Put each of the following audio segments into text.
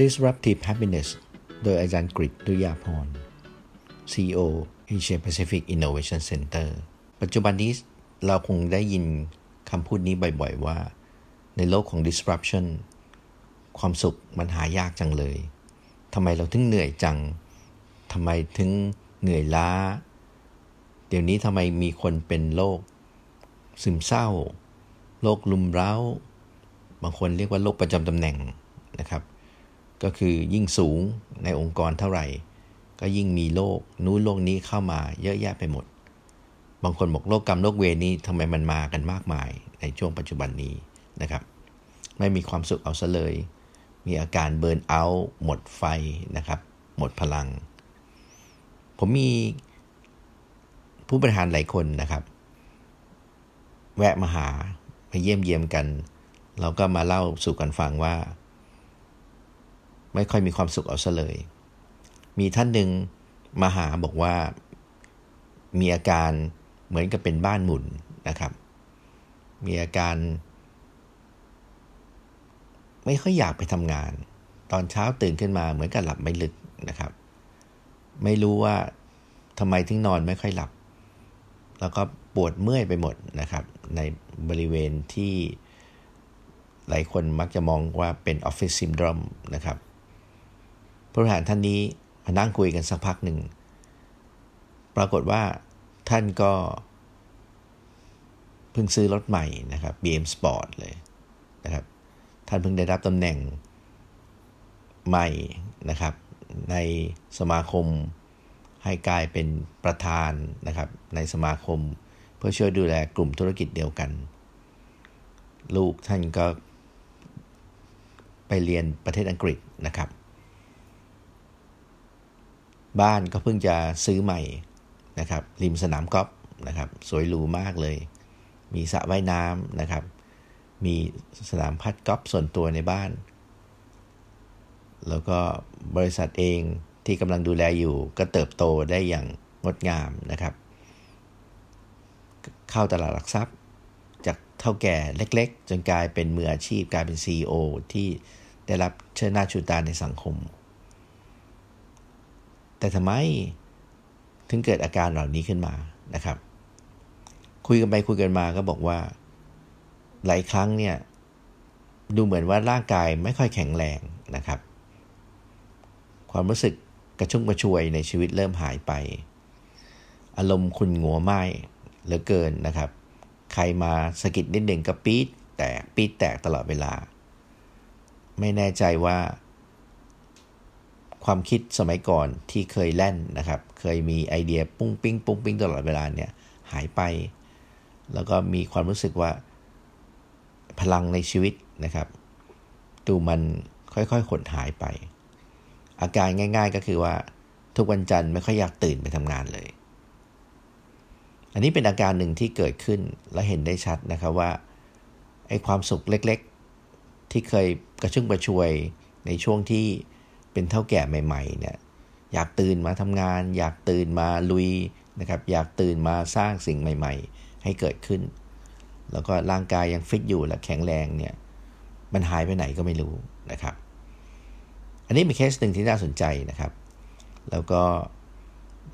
Disruptive Happiness โดยอาจารย์กริดุยาพร CEO Asia Pacific Innovation Center ปัจจุบันนี้เราคงได้ยินคำพูดนี้บ่อยๆว่า ในโลกของ disruption ความสุขมันหายากจังเลย ทำไมเราถึงเหนื่อยจัง ทำไมถึงเหนื่อยล้า เดี๋ยวนี้ทำไมมีคนเป็นโรคซึมเศร้า โรคลุมเร้า บางคนเรียกว่าโรคประจำตำแหน่งนะครับ ก็คือยิ่งสูงในองค์กรเท่าไหร่ ก็ยิ่งมีโรคนู้นโรคนี้เข้ามาเยอะแยะไปหมด บางคนบอกโรคกรรมโรคเวรนี้ทำไมมันมากันมากมายในช่วงปัจจุบันนี้นะครับ ไม่มีความสุขเอาซะเลย มีอาการเบิร์นเอาท์หมดไฟนะครับ หมดพลัง ผมมีผู้บริหารหลายคนนะครับ แวะมาหามาเยี่ยมเยียมกัน เราก็มาเล่าสู่กันฟังว่า ไม่ค่อยมีความสุขเอาซะเลย มีท่านหนึ่งมาหาบอกว่ามีอาการเหมือนกับเป็นบ้านหมุนนะครับ มีอาการ ไม่ค่อยอยากไปทำงาน ตอนเช้าตื่นขึ้นมาเหมือนกับหลับไม่ลึกนะครับ ไม่รู้ว่าทำไมถึงนอนไม่ค่อยหลับ แล้วก็ปวดเมื่อยไปหมดนะครับ ในบริเวณที่หลายคนมักจะมองว่าเป็นออฟฟิศซินดรอมนะครับ ผู้บริหารท่านนี้มานั่งคุยกันสักพักหนึ่ง ปรากฏว่าท่านก็ เพิ่งซื้อรถใหม่นะครับ BM Sport เลยนะครับ ท่านเพิ่งได้รับตำแหน่งใหม่นะครับ ในสมาคมให้กลายเป็นประธานนะครับ ในสมาคมเพื่อช่วยดูแลกลุ่มธุรกิจเดียวกัน ลูกท่านก็ไปเรียนประเทศอังกฤษนะครับ บ้านก็เพิ่งจะซื้อใหม่นะครับ ริมสนามกอล์ฟนะครับ สวยหรูมากเลย มีสระว่ายน้ำนะครับ มีสนามพัดกอล์ฟส่วนตัวในบ้าน แล้วก็บริษัทเองที่กำลังดูแลอยู่ก็เติบโตได้อย่างงดงามนะครับ เข้าตลาดหลักทรัพย์ จากเท่าแก่เล็ก ๆ จนกลายเป็นมืออาชีพกลายเป็น CEO ที่ได้รับเชิญหน้าชูตาในสังคม แต่ทำไมถึงเกิดอาการเหล่านี้ขึ้นมานะครับ คุยกันไปคุยกันมาก็บอกว่า หลายครั้งเนี่ย ดูเหมือนว่าร่างกายไม่ค่อยแข็งแรงนะครับ ความรู้สึกกระชุ่มกระชวยในชีวิตเริ่มหายไป อารมณ์คุณหัวไม้เหลือเกินนะครับ ใครมาสกิดนิดหนึ่งก็ปี๊ดแตกปี๊ดแตกตลอดเวลา ไม่แน่ใจว่า ความคิดสมัยก่อนที่เคยแล่นนะครับ เคยมีไอเดียปุ้งปิ้งปุ้งปิ้งตลอดเวลาเนี่ยหายไป แล้วก็มีความรู้สึกว่าพลังในชีวิตนะครับ ดูมันค่อยๆขดหายไป อาการง่าย ๆก็คือว่าทุกวันจันทร์ไม่ค่อยอยากตื่นไปทำงานเลย อันนี้เป็นอาการหนึ่งที่เกิดขึ้นและเห็นได้ชัดนะครับว่าไอ้ความสุขเล็กๆ ที่เคยกระชุ่มกระชวยในช่วงที่ เป็นเท่าแก่ใหม่ๆเนี่ยอยากตื่นมาทำงาน อยากตื่นมาลุยนะครับอยากตื่นมาสร้างสิ่งใหม่ ๆ ให้เกิดขึ้น แล้วก็ร่างกายยังฟิตอยู่และแข็งแรงเนี่ยมันหายไปไหนก็ไม่รู้นะครับ อันนี้เป็นเคสหนึ่งที่น่าสนใจนะครับ แล้วก็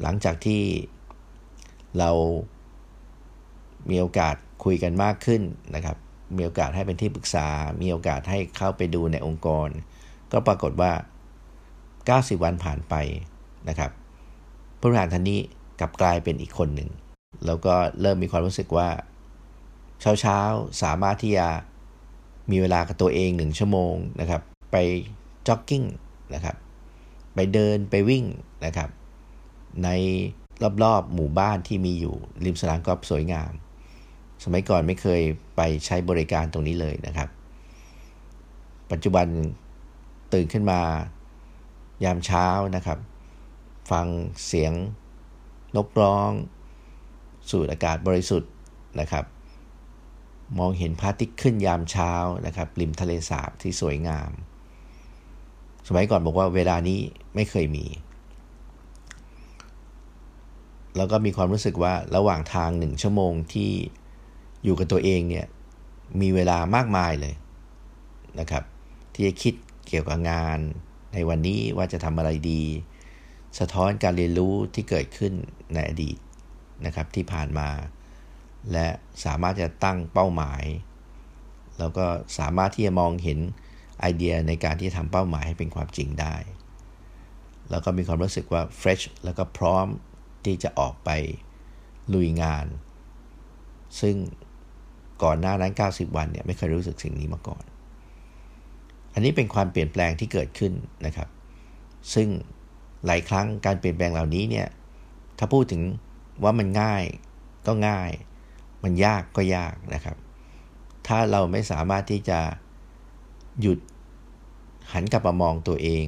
หลังจากที่เรามีโอกาสคุยกันมากขึ้นนะครับ มีโอกาสให้เป็นที่ปรึกษา มีโอกาสให้เข้าไปดูในองค์กร ก็ปรากฏว่า 90 วันผ่านไปนะครับผู้บริหารท่านนี้กลับกลายเป็นอีกคนหนึ่ง แล้วก็เริ่มมีความรู้สึกว่า เช้าเช้าสามารถที่จะมีเวลากับตัวเองหนึ่งชั่วโมงนะครับ ไปจ็อกกิ้งนะครับ ไปเดินไปวิ่งนะครับ ในรอบๆหมู่บ้านที่มีอยู่ริมสนามกอล์ฟสวยงาม สมัยก่อนไม่เคยไปใช้บริการตรงนี้เลยนะครับ ปัจจุบันตื่นขึ้นมา ยามเช้านะครับ ฟังเสียงนกร้อง สูดอากาศบริสุทธิ์นะครับ มองเห็นพระอาทิตย์ขึ้นยามเช้านะครับริมทะเลสาบที่สวยงาม สมัยก่อนบอกว่าเวลานี้ไม่เคยมี แล้วก็มีความรู้สึกว่าระหว่างทางหนึ่งชั่วโมงที่อยู่กับตัวเองเนี่ยมีเวลามากมายเลยนะครับ ที่จะคิดเกี่ยวกับงาน ในวันนี้ว่าจะทำอะไรดี สะท้อนการเรียนรู้ที่เกิดขึ้นในอดีตนะครับที่ผ่านมา และสามารถจะตั้งเป้าหมาย แล้วก็สามารถที่จะมองเห็นไอเดียในการที่จะทำเป้าหมายให้เป็นความจริงได้ แล้วก็มีความรู้สึกว่า fresh แล้วก็พร้อมที่จะออกไปลุยงาน ซึ่งก่อนหน้านั้น 90 วันเนี่ยไม่เคยรู้สึกสิ่งนี้มาก่อน อันนี้เป็นความเปลี่ยนแปลงที่เกิดขึ้นนะครับ ซึ่งหลายครั้งการเปลี่ยนแปลงเหล่านี้เนี่ยถ้าพูดถึงว่ามันง่ายก็ง่าย มันยากก็ยากนะครับ ถ้าเราไม่สามารถที่จะหยุดหันกลับมามองตัวเอง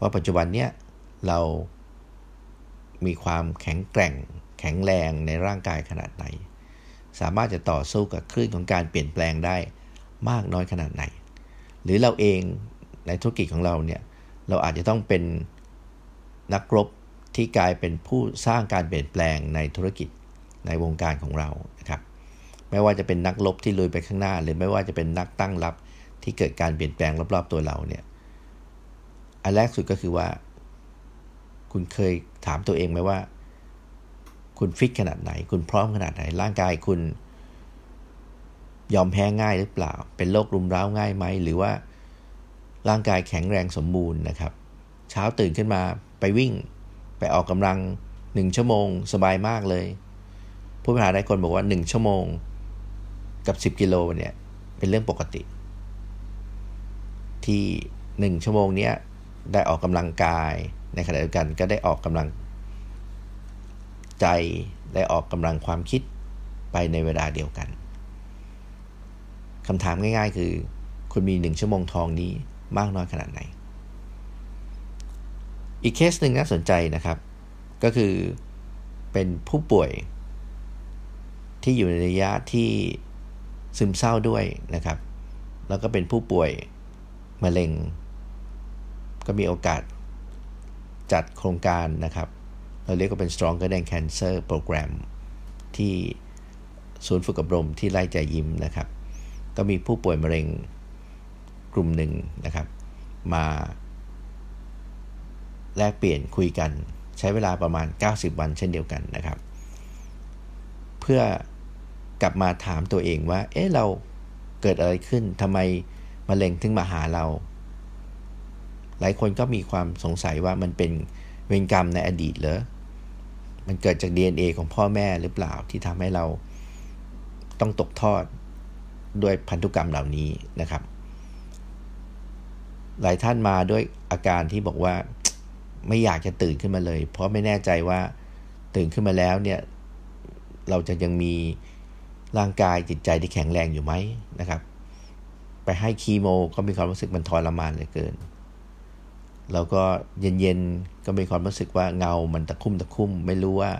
ว่าปัจจุบันเนี้ยเรามีความแข็งแกร่ง แข็งแรงในร่างกายขนาดไหน สามารถจะต่อสู้กับคลื่นของการเปลี่ยนแปลงได้มากน้อยขนาดไหน หรือเราเองในธุรกิจของเราเนี่ยเราอาจจะต้องเป็นนักรบที่กลายเป็นผู้สร้างการเปลี่ยนแปลงในธุรกิจในวงการของเรานะครับ ไม่ว่าจะเป็นนักรบที่ลุยไปข้างหน้า หรือไม่ว่าจะเป็นนักตั้งรับที่เกิดการเปลี่ยนแปลงรอบๆตัวเราเนี่ยอันแรกสุดก็คือว่า คุณเคยถามตัวเองไหมว่า คุณฟิตขนาดไหน คุณพร้อมขนาดไหนร่างกายคุณ ยอมแพ้ง่ายหรือเปล่า เป็นโรครุมเร้าง่ายไหม หรือว่าร่างกายแข็งแรงสมบูรณ์นะครับ เช้าตื่นขึ้นมาไปวิ่ง ไปออกกำลังหนึ่งชั่วโมง สบายมากเลย ผู้บริหารหลายคนบอกว่าหนึ่งชั่วโมงกับสิบกิโลเนี่ยเป็นเรื่องปกติ ที่หนึ่งชั่วโมงเนี้ยได้ออกกำลังกายในขณะเดียวกันก็ได้ออกกำลังใจได้ออกกำลังความคิดไปในเวลาเดียวกัน คำถามง่ายๆ คือคุณมีหนึ่งชั่วโมงทองนี้มากน้อยขนาดไหน อีกเคสหนึ่งน่าสนใจนะครับ ก็คือเป็นผู้ป่วยที่อยู่ในระยะที่ซึมเศร้าด้วยนะครับ แล้วก็เป็นผู้ป่วยมะเร็ง ก็มีโอกาสจัดโครงการนะครับ เราเรียกว่าเป็น Stronger Than Cancer Program ที่ศูนย์ฝึกอบรมที่ไล่ใจยิ้มนะครับ ก็มีผู้ป่วยมะเร็งกลุ่มหนึ่งนะครับ มาแลกเปลี่ยนคุยกันใช้เวลาประมาณ 90 วันเช่นเดียวกันนะครับ เพื่อกลับมาถามตัวเองว่า เอ๊ะเราเกิดอะไรขึ้นทำไมมะเร็งถึงมาหาเรา หลายคนก็มีความสงสัยว่ามันเป็นเวรกรรมในอดีตเหรอมันเกิดจาก DNA ของพ่อแม่หรือเปล่าที่ทำให้เราต้องตกทอด ด้วยพันธุกรรมเหล่านี้นะครับ หลายท่านมาด้วยอาการที่บอกว่าไม่อยากจะตื่นขึ้นมาเลย เพราะไม่แน่ใจว่าตื่นขึ้นมาแล้วเนี่ยเราจะยังมีร่างกายจิตใจที่แข็งแรงอยู่ไหมนะครับ ไปให้คีโม ก็มีความรู้สึกมันทรมานเหลือเกิน แล้วก็เย็นๆก็มีความรู้สึกว่าเงามันตะคุ่มตะคุ่ม ไม่รู้ว่า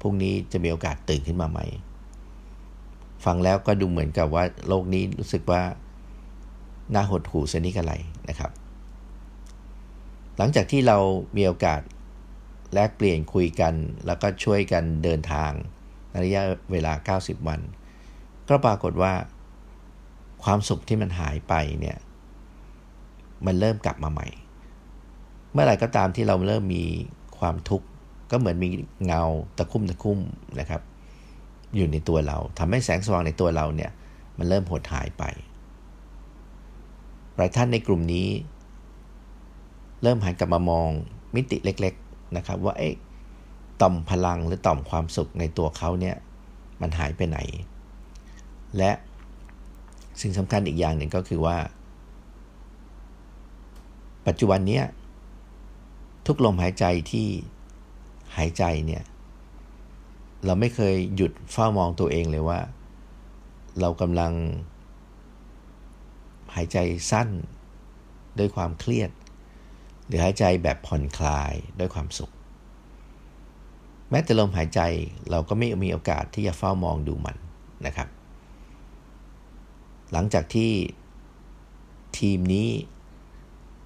พรุ่งนี้จะมีโอกาสตื่นขึ้นมาไหม ฟังแล้วก็ดูเหมือนกับว่าโลกนี้รู้สึกว่าน่าหดหู่เสนิกอะไรนะครับ หลังจากที่เรามีโอกาสแลกเปลี่ยนคุยกัน แล้วก็ช่วยกันเดินทางระยะเวลา 90 วัน ก็ปรากฏว่า ความสุขที่มันหายไปเนี่ยมันเริ่มกลับมาใหม่ เมื่อไหร่ก็ตามที่เราเริ่มมีความทุกข์ก็เหมือนมีเงาตะคุ่มตะคุ่มนะครับ อยู่ในตัวเราทำให้แสงสว่างในตัวเราเนี่ยมันเริ่มหดหายไป หลายท่านในกลุ่มนี้ เริ่มหันกลับมามองมิติเล็ก ๆนะครับ ว่าเอ๊ะต่อมพลังหรือต่อมความสุขในตัวเขาเนี่ยมันหายไปไหน และสิ่งสำคัญอีกอย่างหนึ่งก็คือว่า ปัจจุบันนี้ทุกลมหายใจที่หายใจเนี่ย เราไม่เคยหยุดเฝ้ามองตัวเองเลยว่า เรากำลัง หายใจสั้นด้วยความเครียด หรือหายใจแบบผ่อนคลายด้วยความสุข แม้แต่ลมหายใจเราก็ไม่มีโอกาสที่จะเฝ้ามองดูมันนะครับ หลังจากที่ทีมนี้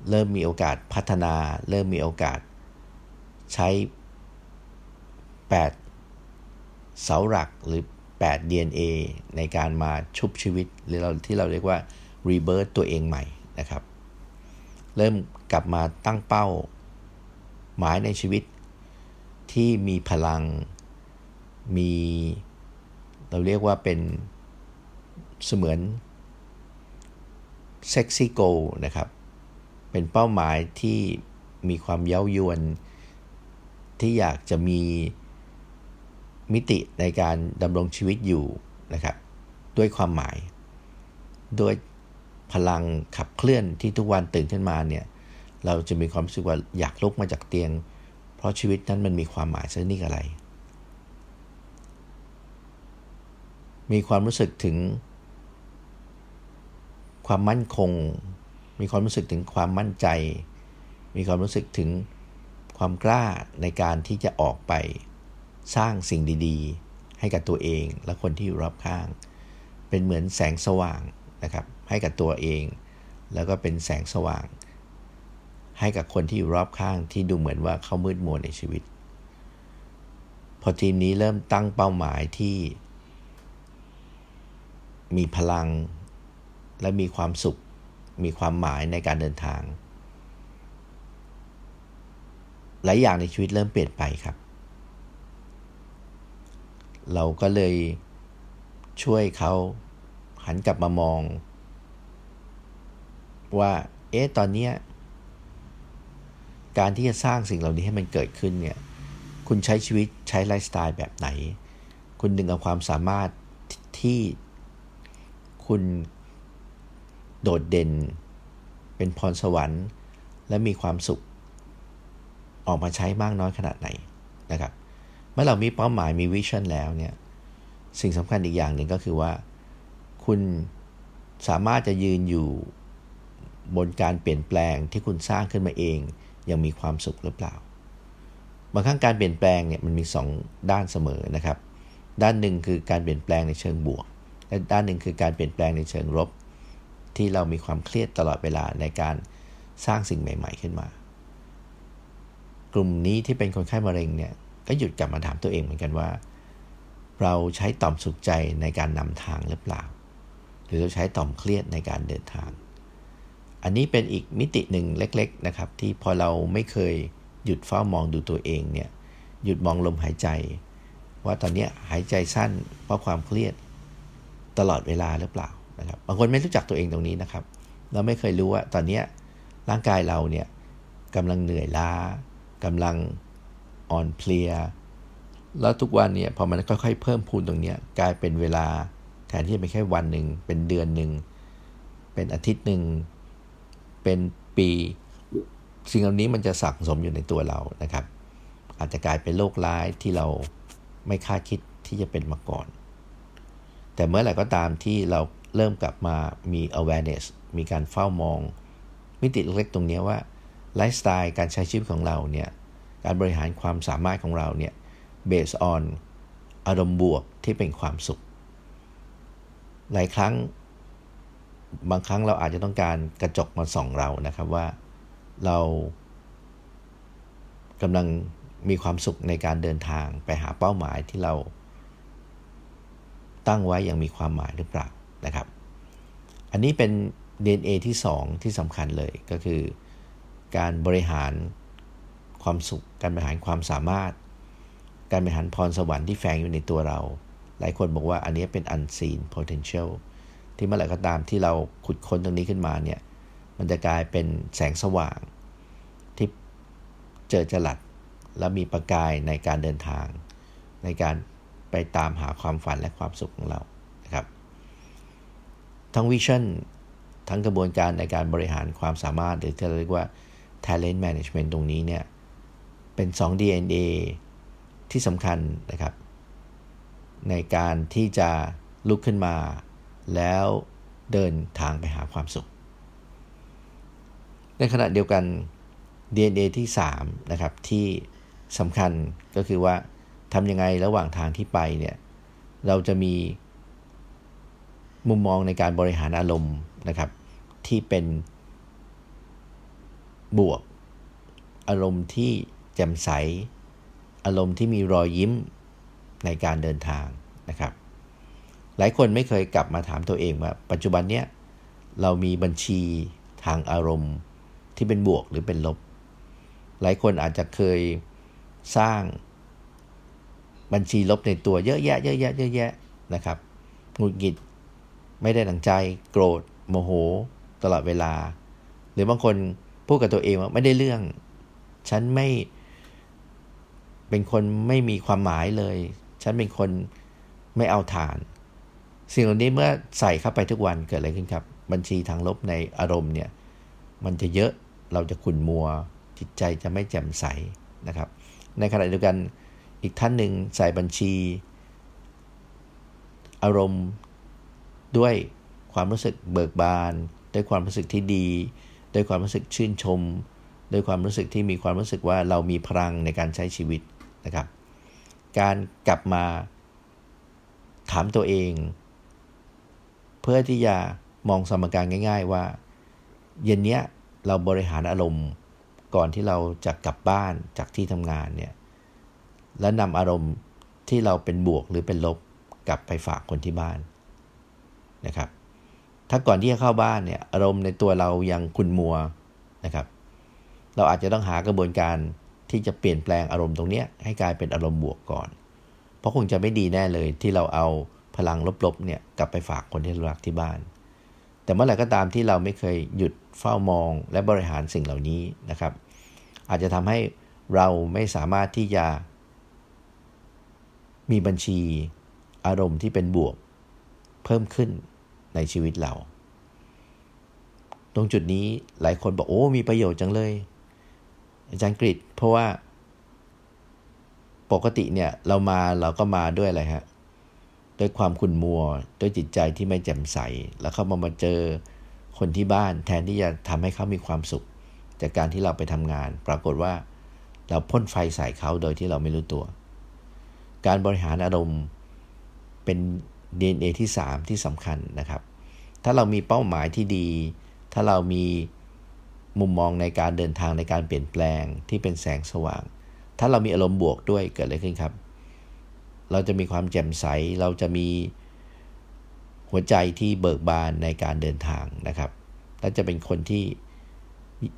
เริ่มมีโอกาสพัฒนา เริ่มมีโอกาสใช้ 8 เสาหลักหรือ 8 DNA ในการมาชุบชีวิต หรือเราที่เราเรียกว่า rebirth ตัวเองใหม่นะครับ เริ่มกลับมาตั้งเป้าหมายในชีวิต ที่มีพลังมีเราเรียกว่าเป็นเสมือนเซ็กซี่โกนะครับ เป็นเป้าหมายที่มีความเย้ายวน ที่อยากจะมี มิติในการดำรงชีวิตอยู่นะครับ ด้วยความหมาย ด้วยพลังขับเคลื่อนที่ทุกวันตื่นขึ้นมาเนี่ยเราจะมีความรู้สึกว่าอยากลุกมาจากเตียง เพราะชีวิตนั้นมันมีความหมายซะนี่อะไร มีความรู้สึกถึง ความมั่นคง มีความรู้สึกถึงความมั่นใจ มีความรู้สึกถึงความกล้าในการที่จะออกไป สร้างสิ่งดีๆ ให้กับตัวเองและคนที่อยู่รอบข้าง เป็นเหมือนแสงสว่างนะครับให้กับตัวเอง แล้วก็เป็นแสงสว่าง ให้กับคนที่อยู่รอบข้างที่ดูเหมือนว่าเขามืดมัวในชีวิต พอทีมนี้เริ่มตั้งเป้าหมายที่ มีพลังและมีความสุข มีความหมายในการเดินทางหลายอย่างในชีวิตเริ่มเปลี่ยนไปครับ เราก็เลยช่วยเขาหันกลับมามอง ว่า เอ๊ะ ตอนนี้การที่จะสร้างสิ่งเหล่านี้ให้มันเกิดขึ้นเนี่ย คุณใช้ชีวิตใช้ไลฟ์สไตล์แบบไหน คุณดึงเอาความสามารถที่คุณโดดเด่น เป็นพรสวรรค์ และมีความสุข ออกมาใช้มากน้อยขนาดไหนนะครับ มื่อเรามีเป้าหมายมีวิชั่นแล้วเนี่ยสิ่งสำคัญอีกอย่างหนึ่งก็คือว่า คุณสามารถจะยืนอยู่บนการเปลี่ยนแปลงที่คุณสร้างขึ้นมาเองยังมีความสุขหรือเปล่า บางครั้งการเปลี่ยนแปลงเนี่ยมันมี 2 ด้านเสมอนะครับ ด้านหนึ่งคือการเปลี่ยนแปลงในเชิงบวก และด้านหนึ่งคือการเปลี่ยนแปลงในเชิงลบ ที่เรามีความเครียดตลอดเวลาในการสร้างสิ่งใหม่ ๆ ขึ้นมา กลุ่มนี้ที่เป็นคนไข้มะเร็งเนี่ย ก็หยุดกลับมาถามตัวเองเหมือนกันว่า เราใช้ต่อมสุขใจในการนำทางหรือเปล่า หรือเราใช้ต่อมเครียดในการเดินทาง อันนี้เป็นอีกมิติหนึ่งเล็ก ๆ นะครับ ที่พอเราไม่เคยหยุดเฝ้ามองดูตัวเองเนี่ยหยุดมองลมหายใจ ว่าตอนนี้หายใจสั้นเพราะความเครียดตลอดเวลาหรือเปล่านะครับบางคนไม่รู้จักตัวเองตรงนี้นะครับ เราไม่เคยรู้ว่าตอนนี้ร่างกายเราเนี่ยกำลังเหนื่อยล้ากำลัง อ่อนเพลีย แล้วทุกวันเนี่ยพอมันค่อยๆเพิ่มพูนตรงนี้กลายเป็นเวลาแทนที่จะเป็นแค่วันหนึ่งเป็นเดือนหนึ่งเป็นอาทิตย์หนึ่งเป็นปี สิ่งเหล่านี้มันจะสะสมอยู่ในตัวเรานะครับ อาจจะกลายเป็นโรคร้ายที่เราไม่คาดคิดที่จะเป็นมาก่อน แต่เมื่อไหร่ก็ตามที่เราเริ่มกลับมามี awareness มีการเฝ้ามอง มิติเล็กตรงนี้ว่าไลฟ์สไตล์การใช้ชีวิตของเราเนี่ย การบริหารความสามารถของเราเนี่ย based on อารมณ์บวกที่เป็นความสุข หลายครั้ง บางครั้งเราอาจจะต้องการกระจกมาส่องเรานะครับว่าเรากำลังมีความสุขในการเดินทางไปหาเป้าหมายที่เรา ตั้งไว้อย่างมีความหมายหรือเปล่านะครับ อันนี้เป็น DNA ที่ 2 ที่สำคัญเลยก็คือ การบริหาร ความสุข การบริหารความสามารถ การบริหารพรสวรรค์ที่แฝงอยู่ในตัวเรา หลายคนบอกว่าอันนี้เป็น unseen potential ที่เมื่อไหร่ก็ตามที่เราขุดค้นตรงนี้ขึ้นมาเนี่ย มันจะกลายเป็นแสงสว่าง ที่เจอจรัดและมีประกายในการเดินทาง ในการไปตามหาความฝันและความสุขของเรานะครับ ทั้งวิชั่นทั้งกระบวนการในการบริหารความสามารถหรือที่เราเรียกว่า talent management ตรงนี้เนี่ย เป็น 2 DNA ที่สำคัญนะครับ ในการที่จะลุกขึ้นมา แล้วเดินทางไปหาความสุข ในขณะเดียวกัน DNA ที่3นะครับที่สำคัญก็คือว่าทำยังไงระหว่างทางที่ไปเนี่ยเราจะมีมุมมองในการบริหารอารมณ์นะครับ ที่เป็นบวกอารมณ์ที่ จ่มใส อารมณ์ที่มีรอยยิ้มในการเดินทางนะครับ หลายคนไม่เคยกลับมาถามตัวเองว่าปัจจุบันเนี้ยเรามีบัญชีทางอารมณ์ที่เป็นบวกหรือเป็นลบ หลายคนอาจจะเคยสร้างบัญชีลบในตัวเยอะแยะเยอะแยะเยอะแยะนะครับหงุดหงิดไม่ได้ดังใจโกรธ โมโห ตลอดเวลา หรือบางคนพูดกับตัวเองว่าไม่ได้เรื่อง ฉันไม่ เป็นคนไม่มีความหมายเลย ฉันเป็นคนไม่เอาฐาน สิ่งเหล่านี้เมื่อใส่เข้าไปทุกวันเกิดอะไรขึ้นครับ บัญชีทางลบในอารมณ์เนี่ยมันจะเยอะเราจะขุ่นมัว จิตใจจะไม่แจ่มใสนะครับ ในขณะเดียวกันอีกท่านหนึ่งใส่บัญชี อารมณ์ด้วยความรู้สึกเบิกบาน ด้วยความรู้สึกที่ดี ด้วยความรู้สึกชื่นชม ด้วยความรู้สึกที่มีความรู้สึกว่าเรามีพลังในการใช้ชีวิต นะครับ การกลับมาถามตัวเอง เพื่อที่จะมองสมการง่าย ๆ ว่า เย็นเนี้ยเราบริหารอารมณ์ก่อนที่เราจะกลับบ้านจากที่ทำงานเนี่ยและนำอารมณ์ที่เราเป็นบวกหรือเป็นลบกลับไปฝากคนที่บ้านนะครับ ถ้าก่อนที่จะเข้าบ้านเนี่ยอารมณ์ในตัวเรายังคุณมัวนะครับ เราอาจจะต้องหากระบวนการ ที่จะเปลี่ยนแปลงอารมณ์ตรงนี้ให้กลายเป็นอารมณ์บวกก่อน เพราะคงจะไม่ดีแน่เลยที่เราเอาพลังลบๆเนี่ยกลับไปฝากคนที่รักที่บ้าน แต่เมื่อไหร่ก็ตามที่เราไม่เคยหยุดเฝ้ามองและบริหารสิ่งเหล่านี้นะครับ อาจจะทำให้เราไม่สามารถที่จะ มีบัญชีอารมณ์ที่เป็นบวกเพิ่มขึ้นในชีวิตเรา ตรงจุดนี้หลายคนบอกโอ้มีประโยชน์จังเลย อาจารย์กฤษเพราะว่า ปกติเนี่ยเรามาเราก็มาด้วยอะไรฮะด้วยความขุ่นมัวด้วยจิตใจที่ไม่แจ่มใส แล้วเข้ามามาเจอคนที่บ้านแทนที่จะทำให้เขามีความสุข จากการที่เราไปทำงาน ปรากฏว่า เราพ่นไฟใส่เขาโดยที่เราไม่รู้ตัว การบริหารอารมณ์เป็น DNA ที่ 3 ที่สำคัญนะครับ ถ้าเรามีเป้าหมายที่ดี ถ้าเรามี มุมมองในการเดินทางในการเปลี่ยนแปลงที่เป็นแสงสว่าง ถ้าเรามีอารมณ์บวกด้วยเกิดอะไรขึ้นครับ เราจะมีความแจ่มใส เราจะมีหัวใจที่เบิกบานในการเดินทางนะครับและจะเป็นคนที่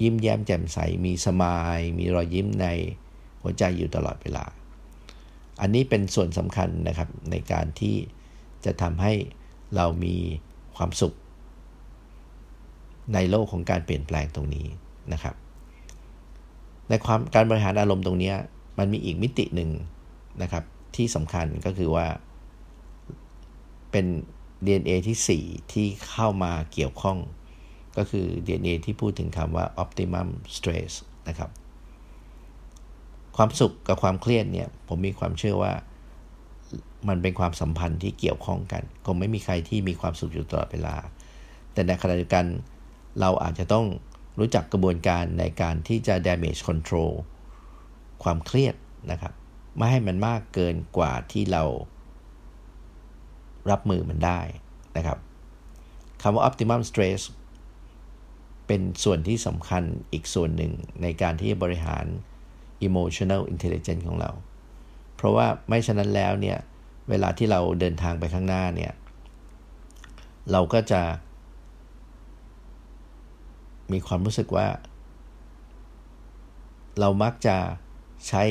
ยิ้มแย้มแจ่มใส มีสมาย มีรอยยิ้มในหัวใจอยู่ตลอดเวลา อันนี้เป็นส่วนสำคัญนะครับในการที่จะทำให้เรามีความสุข ในโลกของการเปลี่ยนแปลงตรงนี้นะครับ ในความการบริหารอารมณ์ตรงนี้มันมีอีกมิติหนึ่งนะครับ ที่สำคัญก็คือว่า เป็น DNA ที่ 4 ที่เข้ามาเกี่ยวข้อง ก็คือ DNA ที่พูดถึงคำว่า optimum stress นะครับ ความสุขกับความเครียดเนี่ย ผมมีความเชื่อว่ามันเป็นความสัมพันธ์ที่เกี่ยวข้องกัน คงไม่มีใครที่มีความสุขอยู่ตลอดเวลา แต่ในขณะเดียวกัน เราอาจจะต้องรู้จักกระบวนการในการที่จะ damage control ความเครียดนะครับ ไม่ให้มันมากเกินกว่าที่เรารับมือมันได้นะครับคำว่า optimum stress เป็นส่วนที่สำคัญอีกส่วนหนึ่งในการที่จะบริหาร emotional intelligence ของเรา เพราะว่าไม่ฉะนั้นแล้วเนี่ย เวลาที่เราเดินทางไปข้างหน้าเนี่ย เราก็จะ มีความรู้สึกว่า เรามักจะใช้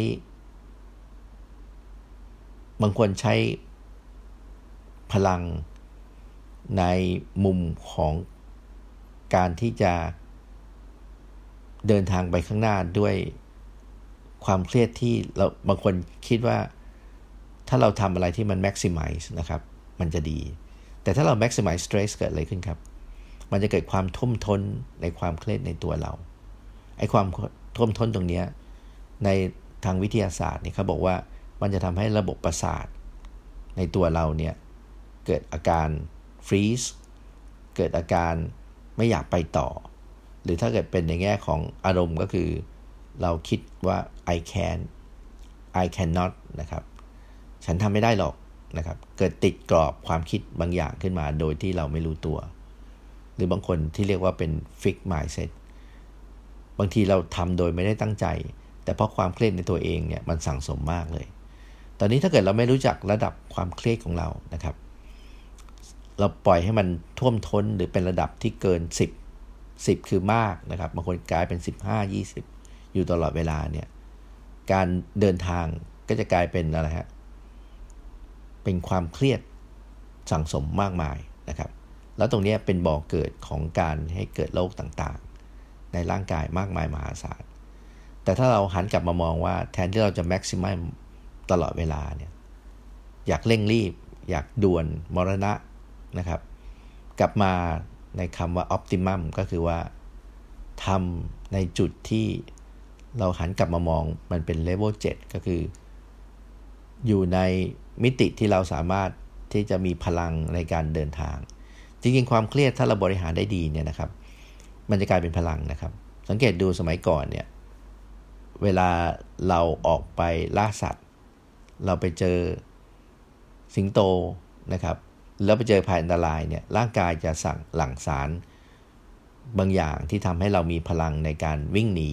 บางคนใช้พลังในมุมของการที่จะเดินทางไปข้างหน้าด้วยความเครียดที่เราบางคนคิดว่าถ้าเราทำอะไรที่มัน maximize นะครับ มันจะดี แต่ถ้าเรา maximize stress เกิดอะไรขึ้นครับ มันจะเกิดความทุ่มทนในความเครียดในตัวเรา ไอ้ความทุ่มทนตรงนี้ในทางวิทยาศาสตร์เนี่ยเขาบอกว่ามันจะทำให้ระบบประสาท ในตัวเราเนี่ยเกิดอาการ freeze เกิดอาการไม่อยากไปต่อ หรือถ้าเกิดเป็นในแง่ของอารมณ์ก็คือ เราคิดว่า I can I cannot นะครับ ฉันทำไม่ได้หรอกนะครับ เกิดติดกรอบความคิดบางอย่างขึ้นมาโดยที่เราไม่รู้ตัว รือบางคนที่เรียกว่าเป็น fix mindset บางทีเราทำโดยไม่ได้ตั้งใจ แต่เพราะความเครียดในตัวเองเนี่ยมันสั่งสมมากเลย ตอนนี้ถ้าเกิดเราไม่รู้จักระดับความเครียดของเรานะครับ เราปล่อยให้มันท่วมท้นหรือเป็นระดับที่เกิน 10 10 คือมากนะครับบางคนกลายเป็น 15 20 อยู่ตลอดเวลาเนี่ยการเดินทางก็จะกลายเป็นอะไรฮะเป็นความเครียดสั่งสมมากมายนะครับ แล้วตรงนี้เป็นบ่อกเกิดของการให้เกิดโรคต่างๆ ในร่างกายมากมายมหาศาล แต่ถ้าเราหันกลับมามองว่าแทนที่เราจะแม็กซิมัมตลอดเวลาเนี่ย อยากเร่งรีบ อยากด่วนมรณะนะครับ กลับมาในคำว่า optimum ก็คือว่าทำในจุดที่เราหันกลับมามองมันเป็น level 7 ก็คือ อยู่ในมิติที่เราสามารถที่จะมีพลังในการเดินทาง จริงๆความเครียดถ้าเราบริหารได้ดีเนี่ยนะครับ มันจะกลายเป็นพลังนะครับ สังเกตดูสมัยก่อนเนี่ย เวลาเราออกไปล่าสัตว์ เราไปเจอสิงโตนะครับ แล้วไปเจอภัยอันตรายเนี่ยร่างกายจะสั่งหลั่งสาร บางอย่างที่ทำให้เรามีพลังในการวิ่งหนี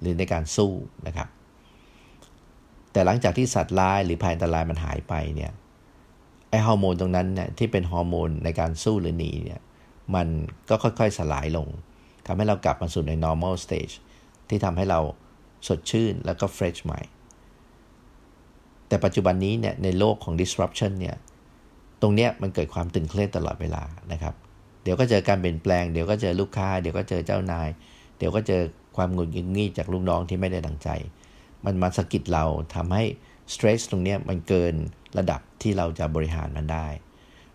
หรือในการสู้นะครับ แต่หลังจากที่สัตว์ร้ายหรือภัยอันตรายมันหายไปเนี่ย ไอฮอร์โมนตรงนั้นเนี่ยที่เป็นฮอร์โมนในการสู้หรือหนีเนี่ยมันก็ค่อยๆสลายลงทำให้เรากลับมาสู่ใน normal stage ที่ทำให้เราสดชื่นแล้วก็ fresh ใหม่ แต่ปัจจุบันนี้เนี่ยในโลกของ disruption เนี่ยตรงเนี้ยมันเกิดความตึงเครียดตลอดเวลานะครับ เดี๋ยวก็เจอการเปลี่ยนแปลง เดี๋ยวก็เจอลูกค้า เดี๋ยวก็เจอเจ้านาย เดี๋ยวก็เจอความหงุดหงิดงี่จากลูกน้องที่ไม่ได้ดังใจ มันมาสะกิดเราทำให้ สเตรสตรงนี้มันเกินระดับที่เราจะบริหารมันได้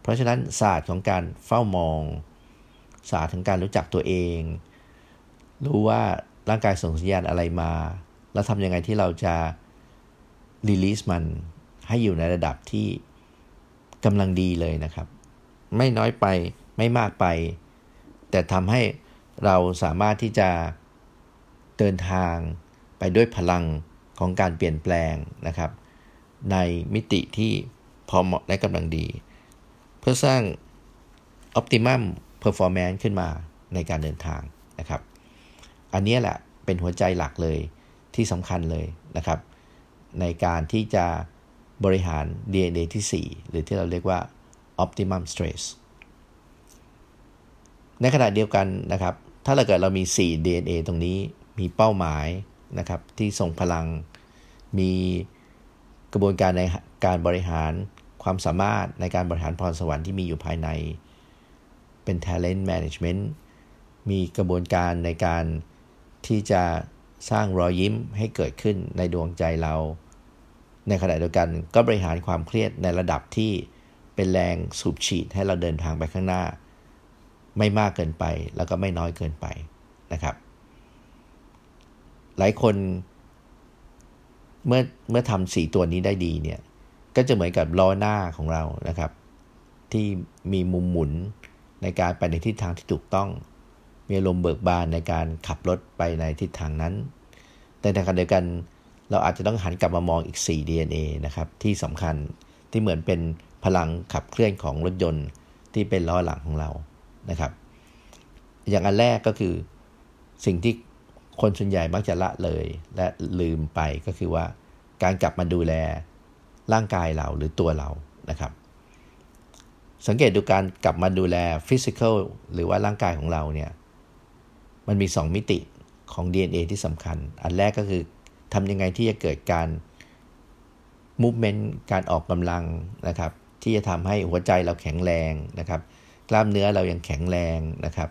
เพราะฉะนั้นศาสตร์ของการเฝ้ามอง ศาสตร์ของการรู้จักตัวเอง รู้ว่าร่างกายส่งสัญญาณอะไรมา แล้วทำยังไงที่เราจะรีลีสมันให้อยู่ในระดับที่กำลังดีเลยนะครับ ไม่น้อยไปไม่มากไป แต่ทำให้เราสามารถที่จะเดินทางไปด้วยพลังของการเปลี่ยนแปลงนะครับ ในมิติที่พอเหมาะและกำลังดี เพื่อสร้าง optimum performance ขึ้นมาในการเดินทางนะครับ อันนี้แหละเป็นหัวใจหลักเลยที่สำคัญเลยนะครับ ในการที่จะบริหาร DNA ที่ 4 หรือที่เราเรียกว่า optimum stress ในขณะเดียวกันนะครับ ถ้าเราเกิดเรามี 4 DNA ตรงนี้มีเป้าหมายนะครับที่ส่งพลังมี กระบวนการในการบริหารความสามารถในการบริหารพรสวรรค์ที่มีอยู่ภายใน เป็น talent management มีกระบวนการในการที่จะสร้างรอยยิ้มให้เกิดขึ้นในดวงใจเรา ในขณะเดียวกันก็บริหารความเครียดในระดับที่เป็นแรงสูบฉีดให้เราเดินทางไปข้างหน้า ไม่มากเกินไปแล้วก็ไม่น้อยเกินไปนะครับ หลายคน เมื่อเมื่อทำสี่ตัวนี้ได้ดีเนี่ย ก็จะเหมือนกับล้อหน้าของเรานะครับ ที่มีมุมหมุนในการไปในทิศทางที่ถูกต้อง มีอารมเบิกบานในการขับรถไปในทิศทางนั้น แต่ในขณะเดียวกันเราอาจจะต้องหันกลับมามองอีก 4 DNA นะครับ ที่สำคัญที่เหมือนเป็นพลังขับเคลื่อนของรถยนต์ที่เป็นล้อหลังของเรานะครับ อย่างอันแรกก็คือสิ่งที่ คนส่วนใหญ่มักจะละเลยและลืมไปก็คือว่า การกลับมาดูแลร่างกายเราหรือตัวเรานะครับ สังเกตดูการกลับมาดูแลฟิสิกอลหรือว่าร่างกายของเราเนี่ยมันมี 2 มิติของ DNA ที่สำคัญ อันแรกก็คือทำยังไงที่จะเกิดการ movement การออกกำลังนะครับ ที่จะทำให้หัวใจเราแข็งแรงนะครับ กล้ามเนื้อเรายังแข็งแรงนะครับ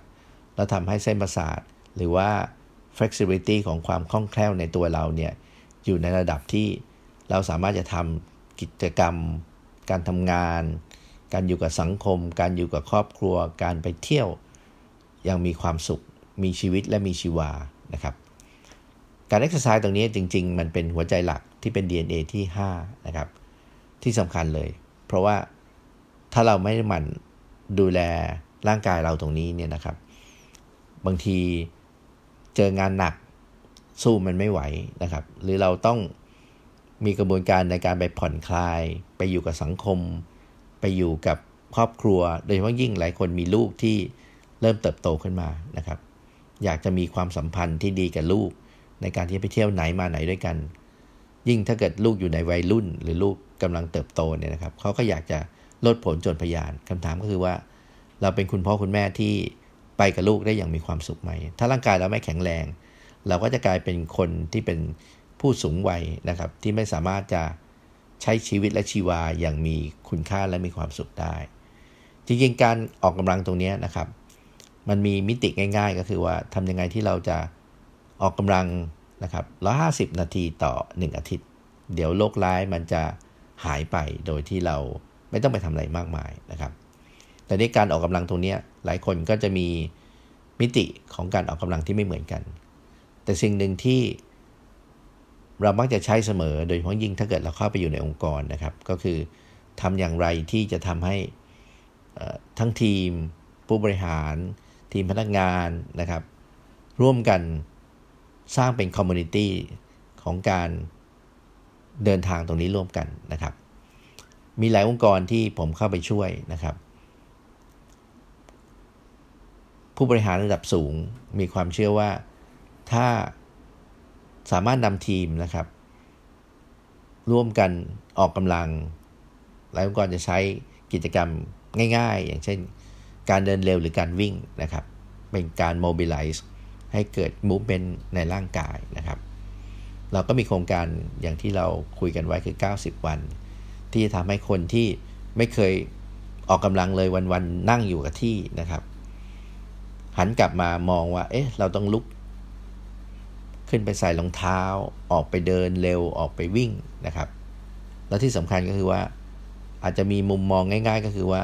แล้วทำให้เส้นประสาทหรือว่า flexibility ของความคล่องแคล่วในตัวเราเนี่ยอยู่ในระดับที่เราสามารถจะทำกิจกรรม การทำงาน การอยู่กับสังคม การอยู่กับครอบครัว การไปเที่ยวยังมีความสุข มีชีวิตและมีชีวานะครับ การเอ็กซ์ไซส์ตรงนี้จริง ๆ มันเป็นหัวใจหลักที่เป็น DNA ที่5นะครับที่สำคัญเลย เพราะว่าถ้าเราไม่ได้มันดูแลร่างกายเราตรงนี้เนี่ยนะครับ บางที เจองานหนักสู้มันไม่ไหวนะครับ หรือเราต้องมีกระบวนการในการไปผ่อนคลาย ไปอยู่กับสังคม ไปอยู่กับครอบครัว โดยเฉพาะยิ่งหลายคนมีลูกที่เริ่มเติบโตขึ้นมานะครับ อยากจะมีความสัมพันธ์ที่ดีกับลูก ในการที่ไปเที่ยวไหนมาไหนด้วยกัน ยิ่งถ้าเกิดลูกอยู่ในวัยรุ่น หรือลูกกำลังเติบโตเนี่ยนะครับเขาก็อยากจะลดผลจนพยานคำถามก็คือว่า เราเป็นคุณพ่อคุณแม่ที่ ไปกับลูกได้อย่างมีความสุขไหม ถ้าร่างกายเราไม่แข็งแรง เราก็จะกลายเป็นคนที่เป็นผู้สูงวัยนะครับ ที่ไม่สามารถจะใช้ชีวิตและชีวาอย่างมีคุณค่าและมีความสุขได้ จริงๆ การออกกำลังตรงนี้นะครับ มันมีมิติง่าย ๆ ก็คือว่าทำยังไงที่เราจะออกกำลังนะครับ150 นาทีต่อ 1 อาทิตย์ เดี๋ยวโรคร้ายมันจะหายไปโดยที่เราไม่ต้องไปทำอะไรมากมายนะครับ แต่ในการออกกำลังตรงนี้หลายคนก็จะมีมิติของการออกกำลังที่ไม่เหมือนกัน แต่สิ่งหนึ่งที่เรามักจะใช้เสมอ โดยเฉพาะยิ่งถ้าเกิดเราเข้าไปอยู่ในองค์กรนะครับ ก็คือทำอย่างไรที่จะทำให้ทั้งทีม ผู้บริหาร ทีมพนักงานนะครับ ร่วมกันสร้างเป็น community ของการเดินทางตรงนี้ร่วมกันนะครับ มีหลายองค์กรที่ผมเข้าไปช่วยนะครับ ผู้บริหารระดับสูงมีความเชื่อว่าถ้าสามารถนำทีมนะครับ ร่วมกันออกกำลังหลายองค์กรจะใช้กิจกรรมง่ายๆ อย่างเช่น การเดินเร็วหรือการวิ่งนะครับ เป็นการ mobilize ให้เกิด movement ในร่างกายนะครับ เราก็มีโครงการอย่างที่เราคุยกันไว้คือ 90 วัน ที่จะทำให้คนที่ไม่เคยออกกำลังเลยวันๆนั่งอยู่กับที่นะครับ หันกลับมามองว่า เอ๊ะ เราต้องลุก ขึ้นไปใส่รองเท้า ออกไปเดินเร็วออกไปวิ่งนะครับ แล้วที่สำคัญก็คือว่า อาจจะมีมุมมองง่าย ๆ ก็คือว่า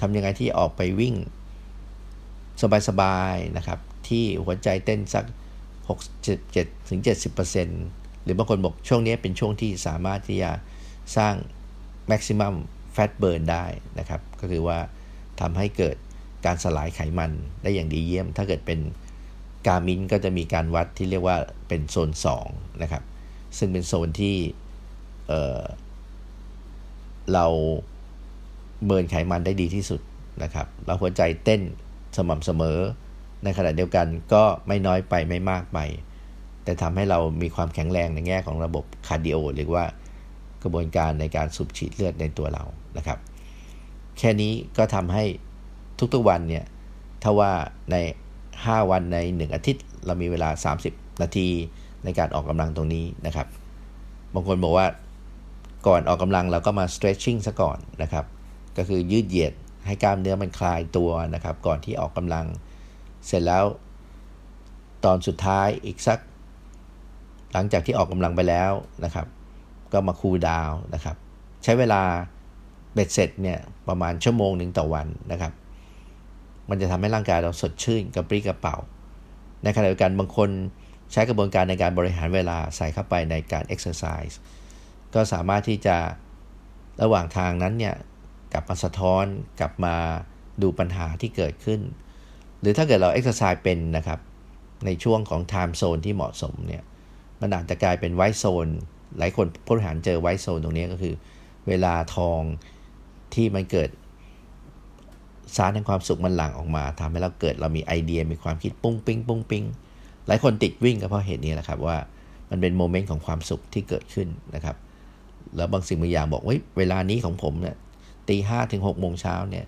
ทำยังไงที่ออกไปวิ่ง สบายๆนะครับ ที่หัวใจเต้นสัก 6 7ถึง70%หรือบางคนบอกช่วงนี้เป็นช่วงที่สามารถที่จะสร้าง maximum fat burn ได้นะครับ ก็คือว่าทำให้เกิด การสลายไขมันได้อย่างดีเยี่ยม ถ้าเกิดเป็นกามินก็จะมีการวัดที่เรียกว่าเป็นโซน2นะครับ ซึ่งเป็นโซนที่เเราเบิร์นไขมันได้ดีที่สุดนะครับเราหัวใจเต้นสม่ำเสมอ ในขณะเดียวกันก็ไม่น้อยไปไม่มากไป แต่ทำให้เรามีความแข็งแรงในแง่ของระบบ cardio หรือว่ากระบวนการในการสูบฉีดเลือดในตัวเรานะครับ แค่นี้ก็ทำให้ ทุกๆวันเนี่ยถ้าว่าใน 5 วันใน 1 อาทิตย์ เรามีเวลา 30 นาทีในการออกกำลังตรงนี้นะครับ บางคนบอกว่าก่อนออกกำลังเราก็มา stretching ซะก่อนนะครับ ก็คือยืดเหยียดให้กล้ามเนื้อมันคลายตัวนะครับ ก่อนที่ออกกำลังเสร็จแล้ว ตอนสุดท้ายอีกสัก หลังจากที่ออกกำลังไปแล้วนะครับ ก็มาคูลดาวนะครับ ใช้เวลาเบ็ดเสร็จเนี่ยประมาณชั่วโมงหนึ่งต่อวันนะครับ มันจะทำให้ร่างกายเราสดชื่นกระปรี้กระเป๋า ในขณะเดียวกันบางคนใช้กระบวนการในการบริหารเวลาใส่เข้าไปในการเอ็กซ์ไซส์ก็สามารถที่จะระหว่างทางนั้นเนี่ยกลับมาสะท้อนกลับมาดูปัญหาที่เกิดขึ้น หรือถ้าเกิดเราเอ็กซ์ไซส์เป็นนะครับ ในช่วงของ time zone ที่เหมาะสมเนี่ยมันอาจจะกลายเป็น white zone หลายคนผู้บริหารเจอ white zone ตรงนี้ก็คือ เวลาทองที่มันเกิด สารแห่งความสุขมันหลั่งออกมาทำให้เราเกิดเรามีไอเดียมีความคิดปุ้งปิ้งปุ้งปิ้งหลายคนติดวิ่งก็เพราะเหตุนี้แหละครับว่ามันเป็น moment ของความสุขที่เกิดขึ้นนะครับ แล้วบางสิ่งบางอย่างบอกว่าเวลานี้ของผมเนี่ยตีห้าถึงหกโมงเช้าเนี่ย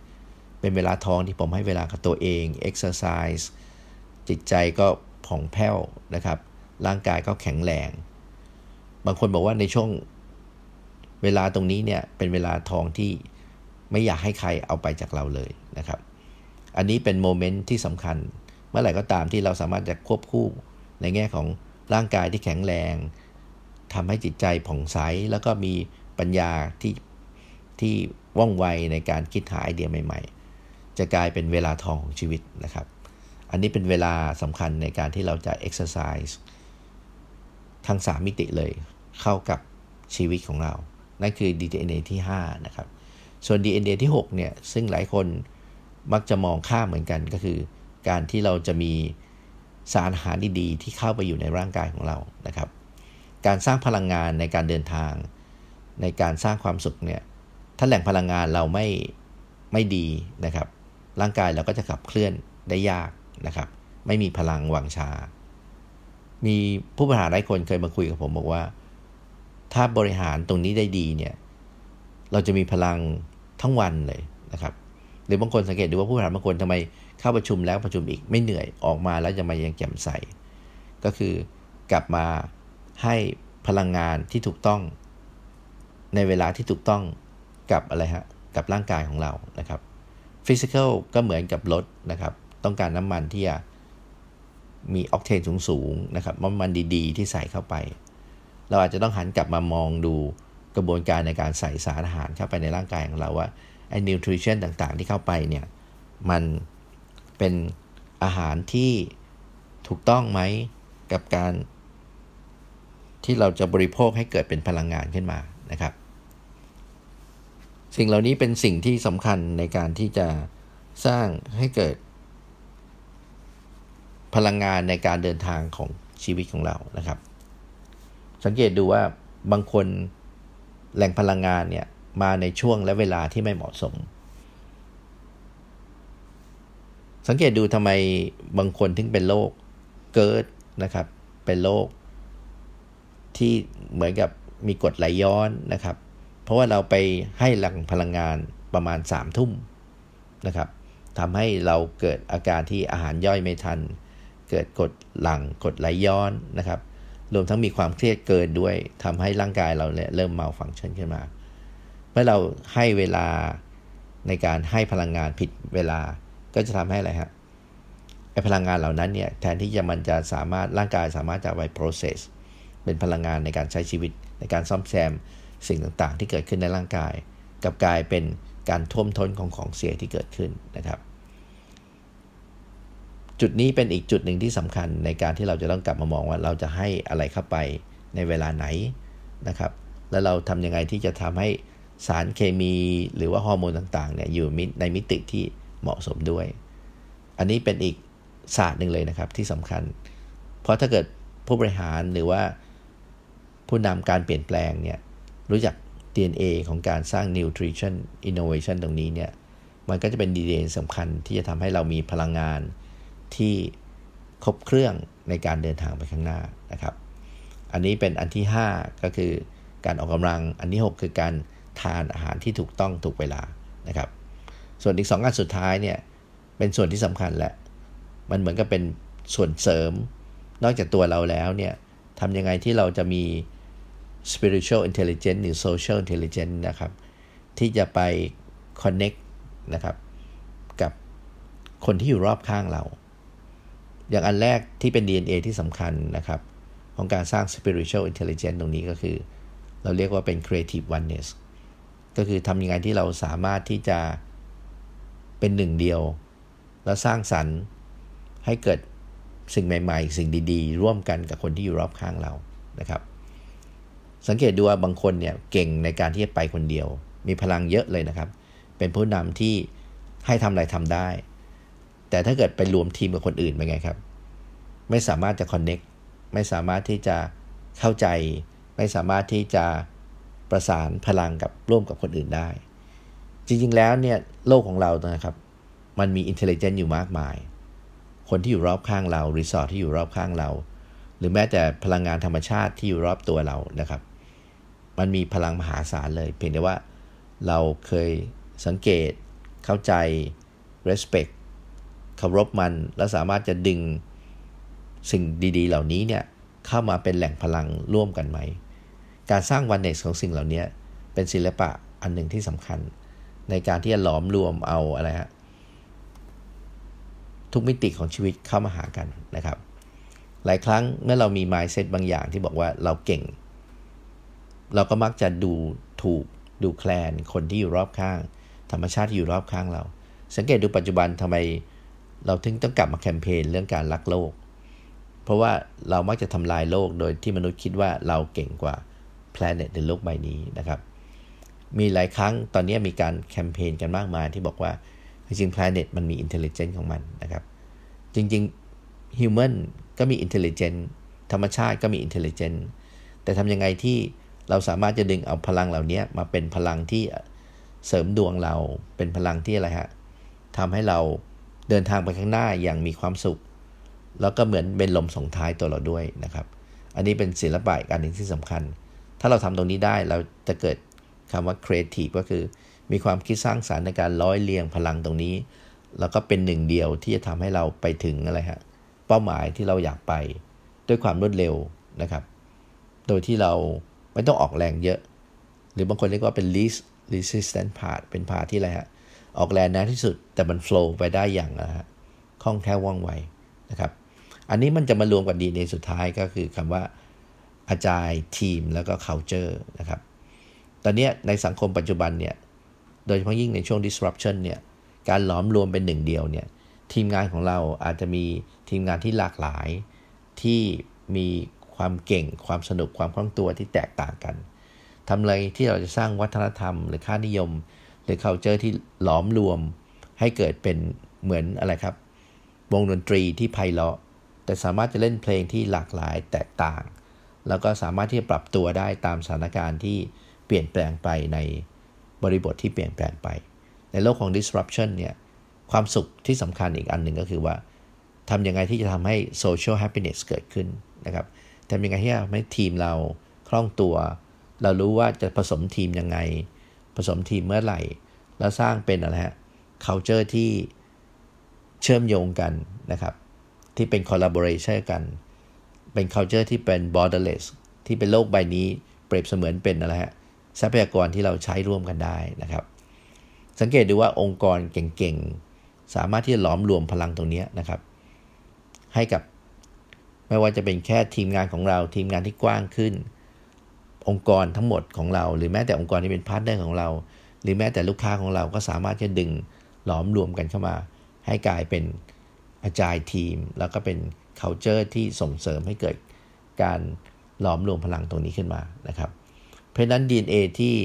เป็นเวลาทองที่ผมให้เวลากับตัวเองเอ็กซ์ไซส์จิตใจก็ผ่องแผ้วนะครับ ร่างกายก็แข็งแรง บางคนบอกว่าในช่วงเวลาตรงนี้เนี่ยเป็นเวลาทองที่ ไม่อยากให้ใครเอาไปจากเราเลยนะครับ อันนี้เป็น moment ที่สำคัญ เมื่อไหร่ก็ตามที่เราสามารถจะควบคู่ในแง่ของร่างกายที่แข็งแรง ทำให้จิตใจผ่องใส แล้วก็มีปัญญาที่ที่ว่องไวในการคิดหาไอเดียใหม่ ๆ จะกลายเป็นเวลาทองของชีวิตนะครับ อันนี้เป็นเวลาสำคัญในการที่เราจะ exercise ทั้ง 3 มิติเลยเข้ากับชีวิตของเรา นั่นคือ DNA ที่ 5 นะครับ ส่วน DNA ที่6เนี่ยซึ่งหลายคนมักจะมองข้ามเหมือนกันก็คือ การที่เราจะมีสารอาหารดีๆ ที่เข้าไปอยู่ในร่างกายของเรานะครับ การสร้างพลังงานในการเดินทาง ในการสร้างความสุขเนี่ยถ้าแหล่งพลังงานเราไม่ไม่ดีนะครับ ร่างกายเราก็จะขับเคลื่อนได้ยากนะครับ ไม่มีพลังวังชา มีผู้บริหารหลายคนเคยมาคุยกับผมบอกว่า ถ้าบริหารตรงนี้ได้ดีเนี่ยเราจะมีพลัง ทั้งวันเลยนะครับหรือบางคนสังเกตดูว่าผู้บริหารบางคนทำไมเข้าประชุมแล้วประชุมอีกไม่เหนื่อยออกมาแล้วจะมายังแจ่มใส ก็คือกลับมาให้พลังงานที่ถูกต้อง ในเวลาที่ถูกต้องกับอะไรฮะกับร่างกายของเรานะครับฟิสิกอลก็เหมือนกับรถนะครับ ต้องการน้ำมันที่จะมีออกเทนสูงๆนะครับน้ำมันดีๆ ที่ใส่เข้าไป เราอาจจะต้องหันกลับมามองดู กระบวนการในการใส่สารอาหารเข้าไปในร่างกายของเราว่าไอ้นิวทริชั่นต่างๆ ที่เข้าไปเนี่ยมันเป็นอาหารที่ถูกต้องไหมกับการที่เราจะบริโภคให้เกิดเป็นพลังงานขึ้นมานะครับ สิ่งเหล่านี้เป็นสิ่งที่สำคัญในการที่จะสร้างให้เกิด พลังงานในการเดินทางของชีวิตของเรานะครับ สังเกตดูว่าบางคน แหล่งพลังงานเนี่ยมาในช่วงและเวลาที่ไม่เหมาะสม สังเกตดูทำไมบางคนถึงเป็นโรคเกิดนะครับ เป็นโรคที่เหมือนกับมีกรดไหลย้อนนะครับ เพราะว่าเราไปให้หลังพลังงานประมาณ3ามทุ่มนะครับทำให้เราเกิดอาการที่อาหารย่อยไม่ทัน เกิดกดหลังกดไหลย้อนนะครับ รวมทั้งมีความเครียดเกินด้วยทำให้ร่างกายเราเนี่ยเริ่มเมาฟังก์ชันขึ้นมา เมื่อเราให้เวลาในการให้พลังงานผิดเวลาก็จะทำให้อะไรฮะไอพลังงานเหล่านั้นเนี่ยแทนที่จะมันจะสามารถร่างกายสามารถจะไป process เป็นพลังงานในการใช้ชีวิต ในการซ่อมแซมสิ่งต่างๆ ที่เกิดขึ้นในร่างกาย กับกลายเป็นการท่วมท้นของของเสียที่เกิดขึ้นนะครับ จุดนี้เป็นอีกจุดหนึ่งที่สำคัญในการที่เราจะต้องกลับมามองว่าเราจะให้อะไรเข้าไปในเวลาไหนนะครับ แล้วเราทำยังไงที่จะทำให้สารเคมีหรือว่าฮอร์โมนต่างๆเนี่ยอยู่ในมิติที่เหมาะสมด้วย อันนี้เป็นอีกศาสตร์หนึ่งเลยนะครับที่สำคัญ เพราะถ้าเกิดผู้บริหารหรือว่าผู้นำการเปลี่ยนแปลงเนี่ยรู้จัก DNA ของการสร้าง nutrition innovation ตรงนี้เนี่ยมันก็จะเป็น DNA สำคัญที่จะทำให้เรามีพลังงาน ที่ครบเครื่องในการเดินทางไปข้างหน้านะครับ อันนี้เป็นอันที่ 5 ก็คือการออกกำลังอันที่ 6 คือการทานอาหารที่ถูกต้องถูกเวลานะครับ ส่วนอีก 2 อันสุดท้ายเนี่ยเป็นส่วนที่สำคัญแหละมันเหมือนกับเป็นส่วนเสริม นอกจากตัวเราแล้วเนี่ยทำยังไงที่เราจะมี spiritual intelligence หรือ social intelligence นะครับ ที่จะไป connect นะครับ กับคนที่อยู่รอบข้างเรา อย่างอันแรกที่เป็น DNA ที่สำคัญนะครับ ของการสร้าง spiritual intelligence ตรงนี้ก็คือ เราเรียกว่าเป็น creative oneness ก็คือทำยังไงที่เราสามารถที่จะเป็นหนึ่งเดียว แล้วสร้างสรรค์ให้เกิดสิ่งใหม่ ๆ สิ่งดีๆ ร่วมกันกับคนที่อยู่รอบข้างเรานะครับ สังเกตดูว่าบางคนเนี่ยเก่งในการที่จะไปคนเดียว มีพลังเยอะเลยนะครับ เป็นผู้นำที่ให้ทำอะไรทำได้ แต่ถ้าเกิดไปรวมทีมกับคนอื่นเป็นไงครับ ไม่สามารถจะคอนเน็กไม่สามารถที่จะเข้าใจ ไม่สามารถที่จะประสานพลังกับร่วมกับคนอื่นได้ จริงๆแล้วเนี่ยโลกของเรานะครับ มันมีอินเทลเจนต์อยู่มากมาย คนที่อยู่รอบข้างเรารีสอร์ทที่อยู่รอบข้างเรา หรือแม้แต่พลังงานธรรมชาติที่อยู่รอบตัวเรานะครับ มันมีพลังมหาศาลเลย เพียงแต่ว่าเราเคยสังเกตเข้าใจ respect เคารพมัน แล้วสามารถจะดึงสิ่งดีๆ เหล่านี้เนี่ยเข้ามาเป็นแหล่งพลังร่วมกันไหม การสร้างวันเนสของสิ่งเหล่านี้เป็นศิลปะอันหนึ่งที่สำคัญ ในการที่จะหลอมรวมเอาอะไรฮะทุกมิติของชีวิตเข้ามาหากันนะครับ หลายครั้งเมื่อเรามี mindset บางอย่างที่บอกว่าเราเก่ง เราก็มักจะดูถูกดูแคลนคนที่อยู่รอบข้าง ธรรมชาติที่อยู่รอบข้างเรา สังเกตดูปัจจุบันทำไม เราถึงต้องกลับมาแคมเปญเรื่องการรักโลก เพราะว่าเรามักจะทำลายโลกโดยที่มนุษย์คิดว่าเราเก่งกว่า planet ในโลกใบนี้นะครับ มีหลายครั้งตอนนี้มีการแคมเปญกันมากมายที่บอกว่าจริงๆ planet มันมี intelligence ของมันนะครับ จริงๆ human ก็มี intelligence ธรรมชาติก็มี intelligence แต่ทำยังไงที่เราสามารถจะดึงเอาพลังเหล่านี้มาเป็นพลังที่เสริมดวงเราเป็นพลังที่อะไรฮะทำให้เรา เดินทางไปข้างหน้าอย่างมีความสุข แล้วก็เหมือนเป็นลมส่งท้ายตัวเราด้วยนะครับ อันนี้เป็นศิลปะการหนึ่งที่สำคัญ ถ้าเราทำตรงนี้ได้เราจะเกิดคำว่า creative ก็คือมีความคิดสร้างสารรค์ในการร้อยเรียงพลังตรงนี้ แล้วก็เป็นหนึ่งเดียวที่จะทำให้เราไปถึงอะไรฮะเป้าหมายที่เราอยากไปด้วยความรวดเร็วนะครับ โดยที่เราไม่ต้องออกแรงเยอะ หรือบางคนเรียกว่าเป็น least resistant part เป็นพาที่อะไรฮะ ออกแรงน้อยที่สุด แต่มัน flow ไปได้อย่างนะฮะคล่องแคล่วว่องไวนะครับ อันนี้มันจะมารวมกับดีในสุดท้ายก็คือคำว่าอาจายทีมแล้วก็ culture นะครับ ตอนนี้ในสังคมปัจจุบันเนี่ย โดยเฉพาะยิ่งในช่วง disruption เนี่ย การหลอมรวมเป็นหนึ่งเดียวเนี่ย ทีมงานของเราอาจจะมีทีมงานที่หลากหลาย ที่มีความเก่ง ความสนุก ความคล่องตัวที่แตกต่างกัน ทำอะไรที่เราจะสร้างวัฒนธรรม หรือค่านิยม หรือ culture ที่หลอมรวมให้เกิดเป็นเหมือนอะไรครับ วงดนตรีที่ไพเราะ แต่สามารถจะเล่นเพลงที่หลากหลายแตกต่าง แล้วก็สามารถที่จะปรับตัวได้ตามสถานการณ์ที่เปลี่ยนแปลงไปในบริบทที่เปลี่ยนแปลงไป ในโลกของ disruption เนี่ยความสุขที่สำคัญอีกอันหนึ่งก็คือว่าทำยังไงที่จะทำให้ social happiness เกิดขึ้นนะครับทำยังไงที่จะทำให้ทีมเราคล่องตัว เรารู้ว่าจะผสมทีมยังไง ผสมทีมเมื่อไหร่ แล้วสร้างเป็นอะไรฮะ culture ที่เชื่อมโยงกันนะครับ ที่เป็น collaboration กัน เป็น culture ที่เป็น borderless ที่เป็นโลกใบนี้เปรียบเสมือนเป็นอะไรฮะทรัพยากรที่เราใช้ร่วมกันได้นะครับ สังเกตดูว่าองค์กรเก่งๆ สามารถที่จะหลอมรวมพลังตรงนี้นะครับ ให้กับไม่ว่าจะเป็นแค่ทีมงานของเราทีมงานที่กว้างขึ้น องค์กรทั้งหมดของเรา หรือแม้แต่องค์กรที่เป็น partner ของเรา หรือแม้แต่ลูกค้าของเราก็สามารถจะดึงหลอมรวมกันเข้ามา ให้กลายเป็น agile team แล้วก็เป็น culture ที่ส่งเสริมให้เกิดการหลอมรวมพลังตรงนี้ขึ้นมานะครับ เพราะนั้น DNA ที่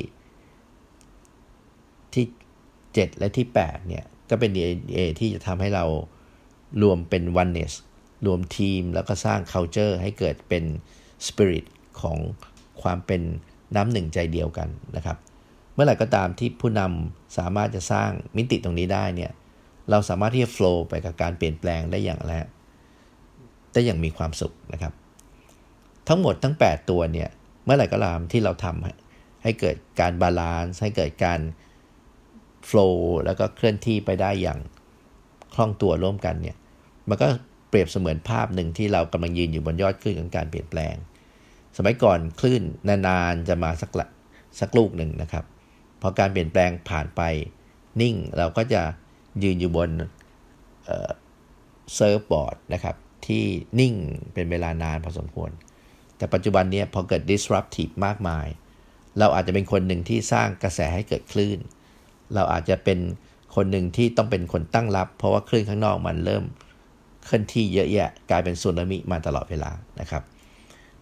ที่ 7 และที่ 8 เนี่ย ก็เป็น DNA ที่จะทำให้เรารวมเป็น oneness รวมทีมแล้วก็สร้าง culture ให้เกิดเป็น spirit ของ ความเป็นน้ำหนึ่งใจเดียวกันนะครับ เมื่อไหร่ก็ตามที่ผู้นำสามารถจะสร้างมิติตรงนี้ได้เนี่ยเราสามารถที่จะ flow ไปกับการเปลี่ยนแปลงได้อย่างแรกได้อย่างมีความสุขนะครับ ทั้งหมดทั้ง 8 ตัวเนี่ยเมื่อไหร่ก็ตามที่เราทำให้เกิดการ balance ให้เกิดการ flow แล้วก็เคลื่อนที่ไปได้อย่างคล่องตัวร่วมกันเนี่ยมันก็เปรียบเสมือนภาพหนึ่งที่เรากำลังยืนอยู่บนยอดคลื่นของการเปลี่ยนแปลง สมัยก่อนคลื่นนานๆจะมาสักละสักลูกหนึ่งนะครับ พอการเปลี่ยนแปลงผ่านไปนิ่งเราก็จะยืนอยู่บนเซิร์ฟบอร์ดนะครับ ที่นิ่งเป็นเวลานานพอสมควร แต่ปัจจุบันนี้พอเกิด disruptive มากมาย เราอาจจะเป็นคนหนึ่งที่สร้างกระแสให้เกิดคลื่น เราอาจจะเป็นคนหนึ่งที่ต้องเป็นคนตั้งรับ เพราะว่าคลื่นข้างนอกมันเริ่มเคลื่อนที่เยอะแยะกลายเป็นสึนามิมาตลอดเวลานะครับ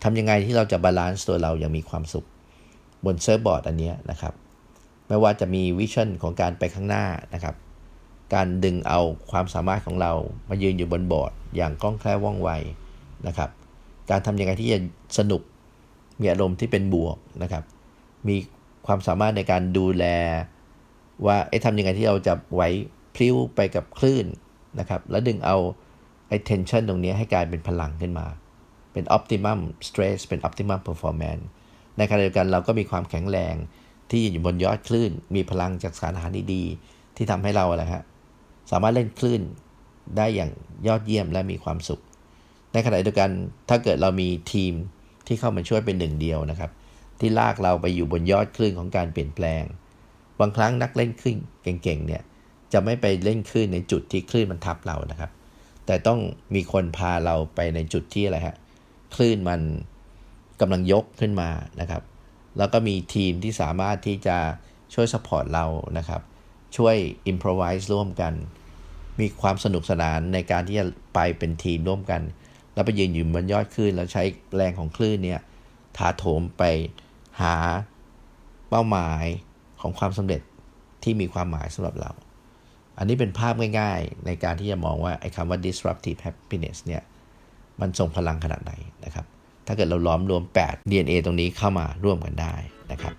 ทำยังไงที่เราจะ balance ตัวเราอย่างมีความสุขบน surfboard อันนี้นะครับ ไม่ว่าจะมี vision ของการไปข้างหน้านะครับ การดึงเอาความสามารถของเรามายืนอยู่บนบอร์ด อย่างคล่องแคล่วว่องไวนะครับ การทำยังไงที่จะสนุกมีอารมณ์ที่เป็นบวกนะครับ มีความสามารถในการดูแล ว่าไอ้ทำยังไงที่เราจะไหวพลิ้วไปกับคลื่นนะครับ แล้วดึงเอาไอ้ tension ตรงนี้ให้กลายเป็นพลังขึ้นมา เป็น optimum stress เป็น optimum performance ในขณะเดียวกันเราก็มีความแข็งแรงที่อยู่บนยอดคลื่น มีพลังจากสารอาหารดีๆที่ทำให้เราอะไรฮะสามารถเล่นคลื่นได้อย่างยอดเยี่ยมและมีความสุข ในขณะเดียวกันถ้าเกิดเรามีทีมที่เข้ามาช่วยเป็นหนึ่งเดียวนะครับ ที่ลากเราไปอยู่บนยอดคลื่นของการเปลี่ยนแปลง บางครั้งนักเล่นคลื่นเก่งๆเนี่ยจะไม่ไปเล่นคลื่นในจุดที่คลื่นมันทับเรานะครับ แต่ต้องมีคนพาเราไปในจุดที่อะไรฮะ คลื่นมันกำลังยกขึ้นมานะครับ แล้วก็มีทีมที่สามารถที่จะช่วยสปอร์ตเรานะครับ ช่วยอิมพรไวส์ร่วมกัน มีความสนุกสนานในการที่จะไปเป็นทีมร่วมกัน แล้วไปยืนอยู่บนยอดคลื่น แล้วใช้แรงของคลื่นเนี่ยถาโถมไปหาเป้าหมายของความสำเร็จที่มีความหมายสำหรับเรา อันนี้เป็นภาพง่ายๆ ในการที่จะมองว่าไอ้คำว่า disruptive happiness เนี่ย มันส่งพลังขนาดไหนนะครับ ถ้าเกิดเราล้อมรวม 8 DNA ตรงนี้เข้ามาร่วมกันได้นะครับ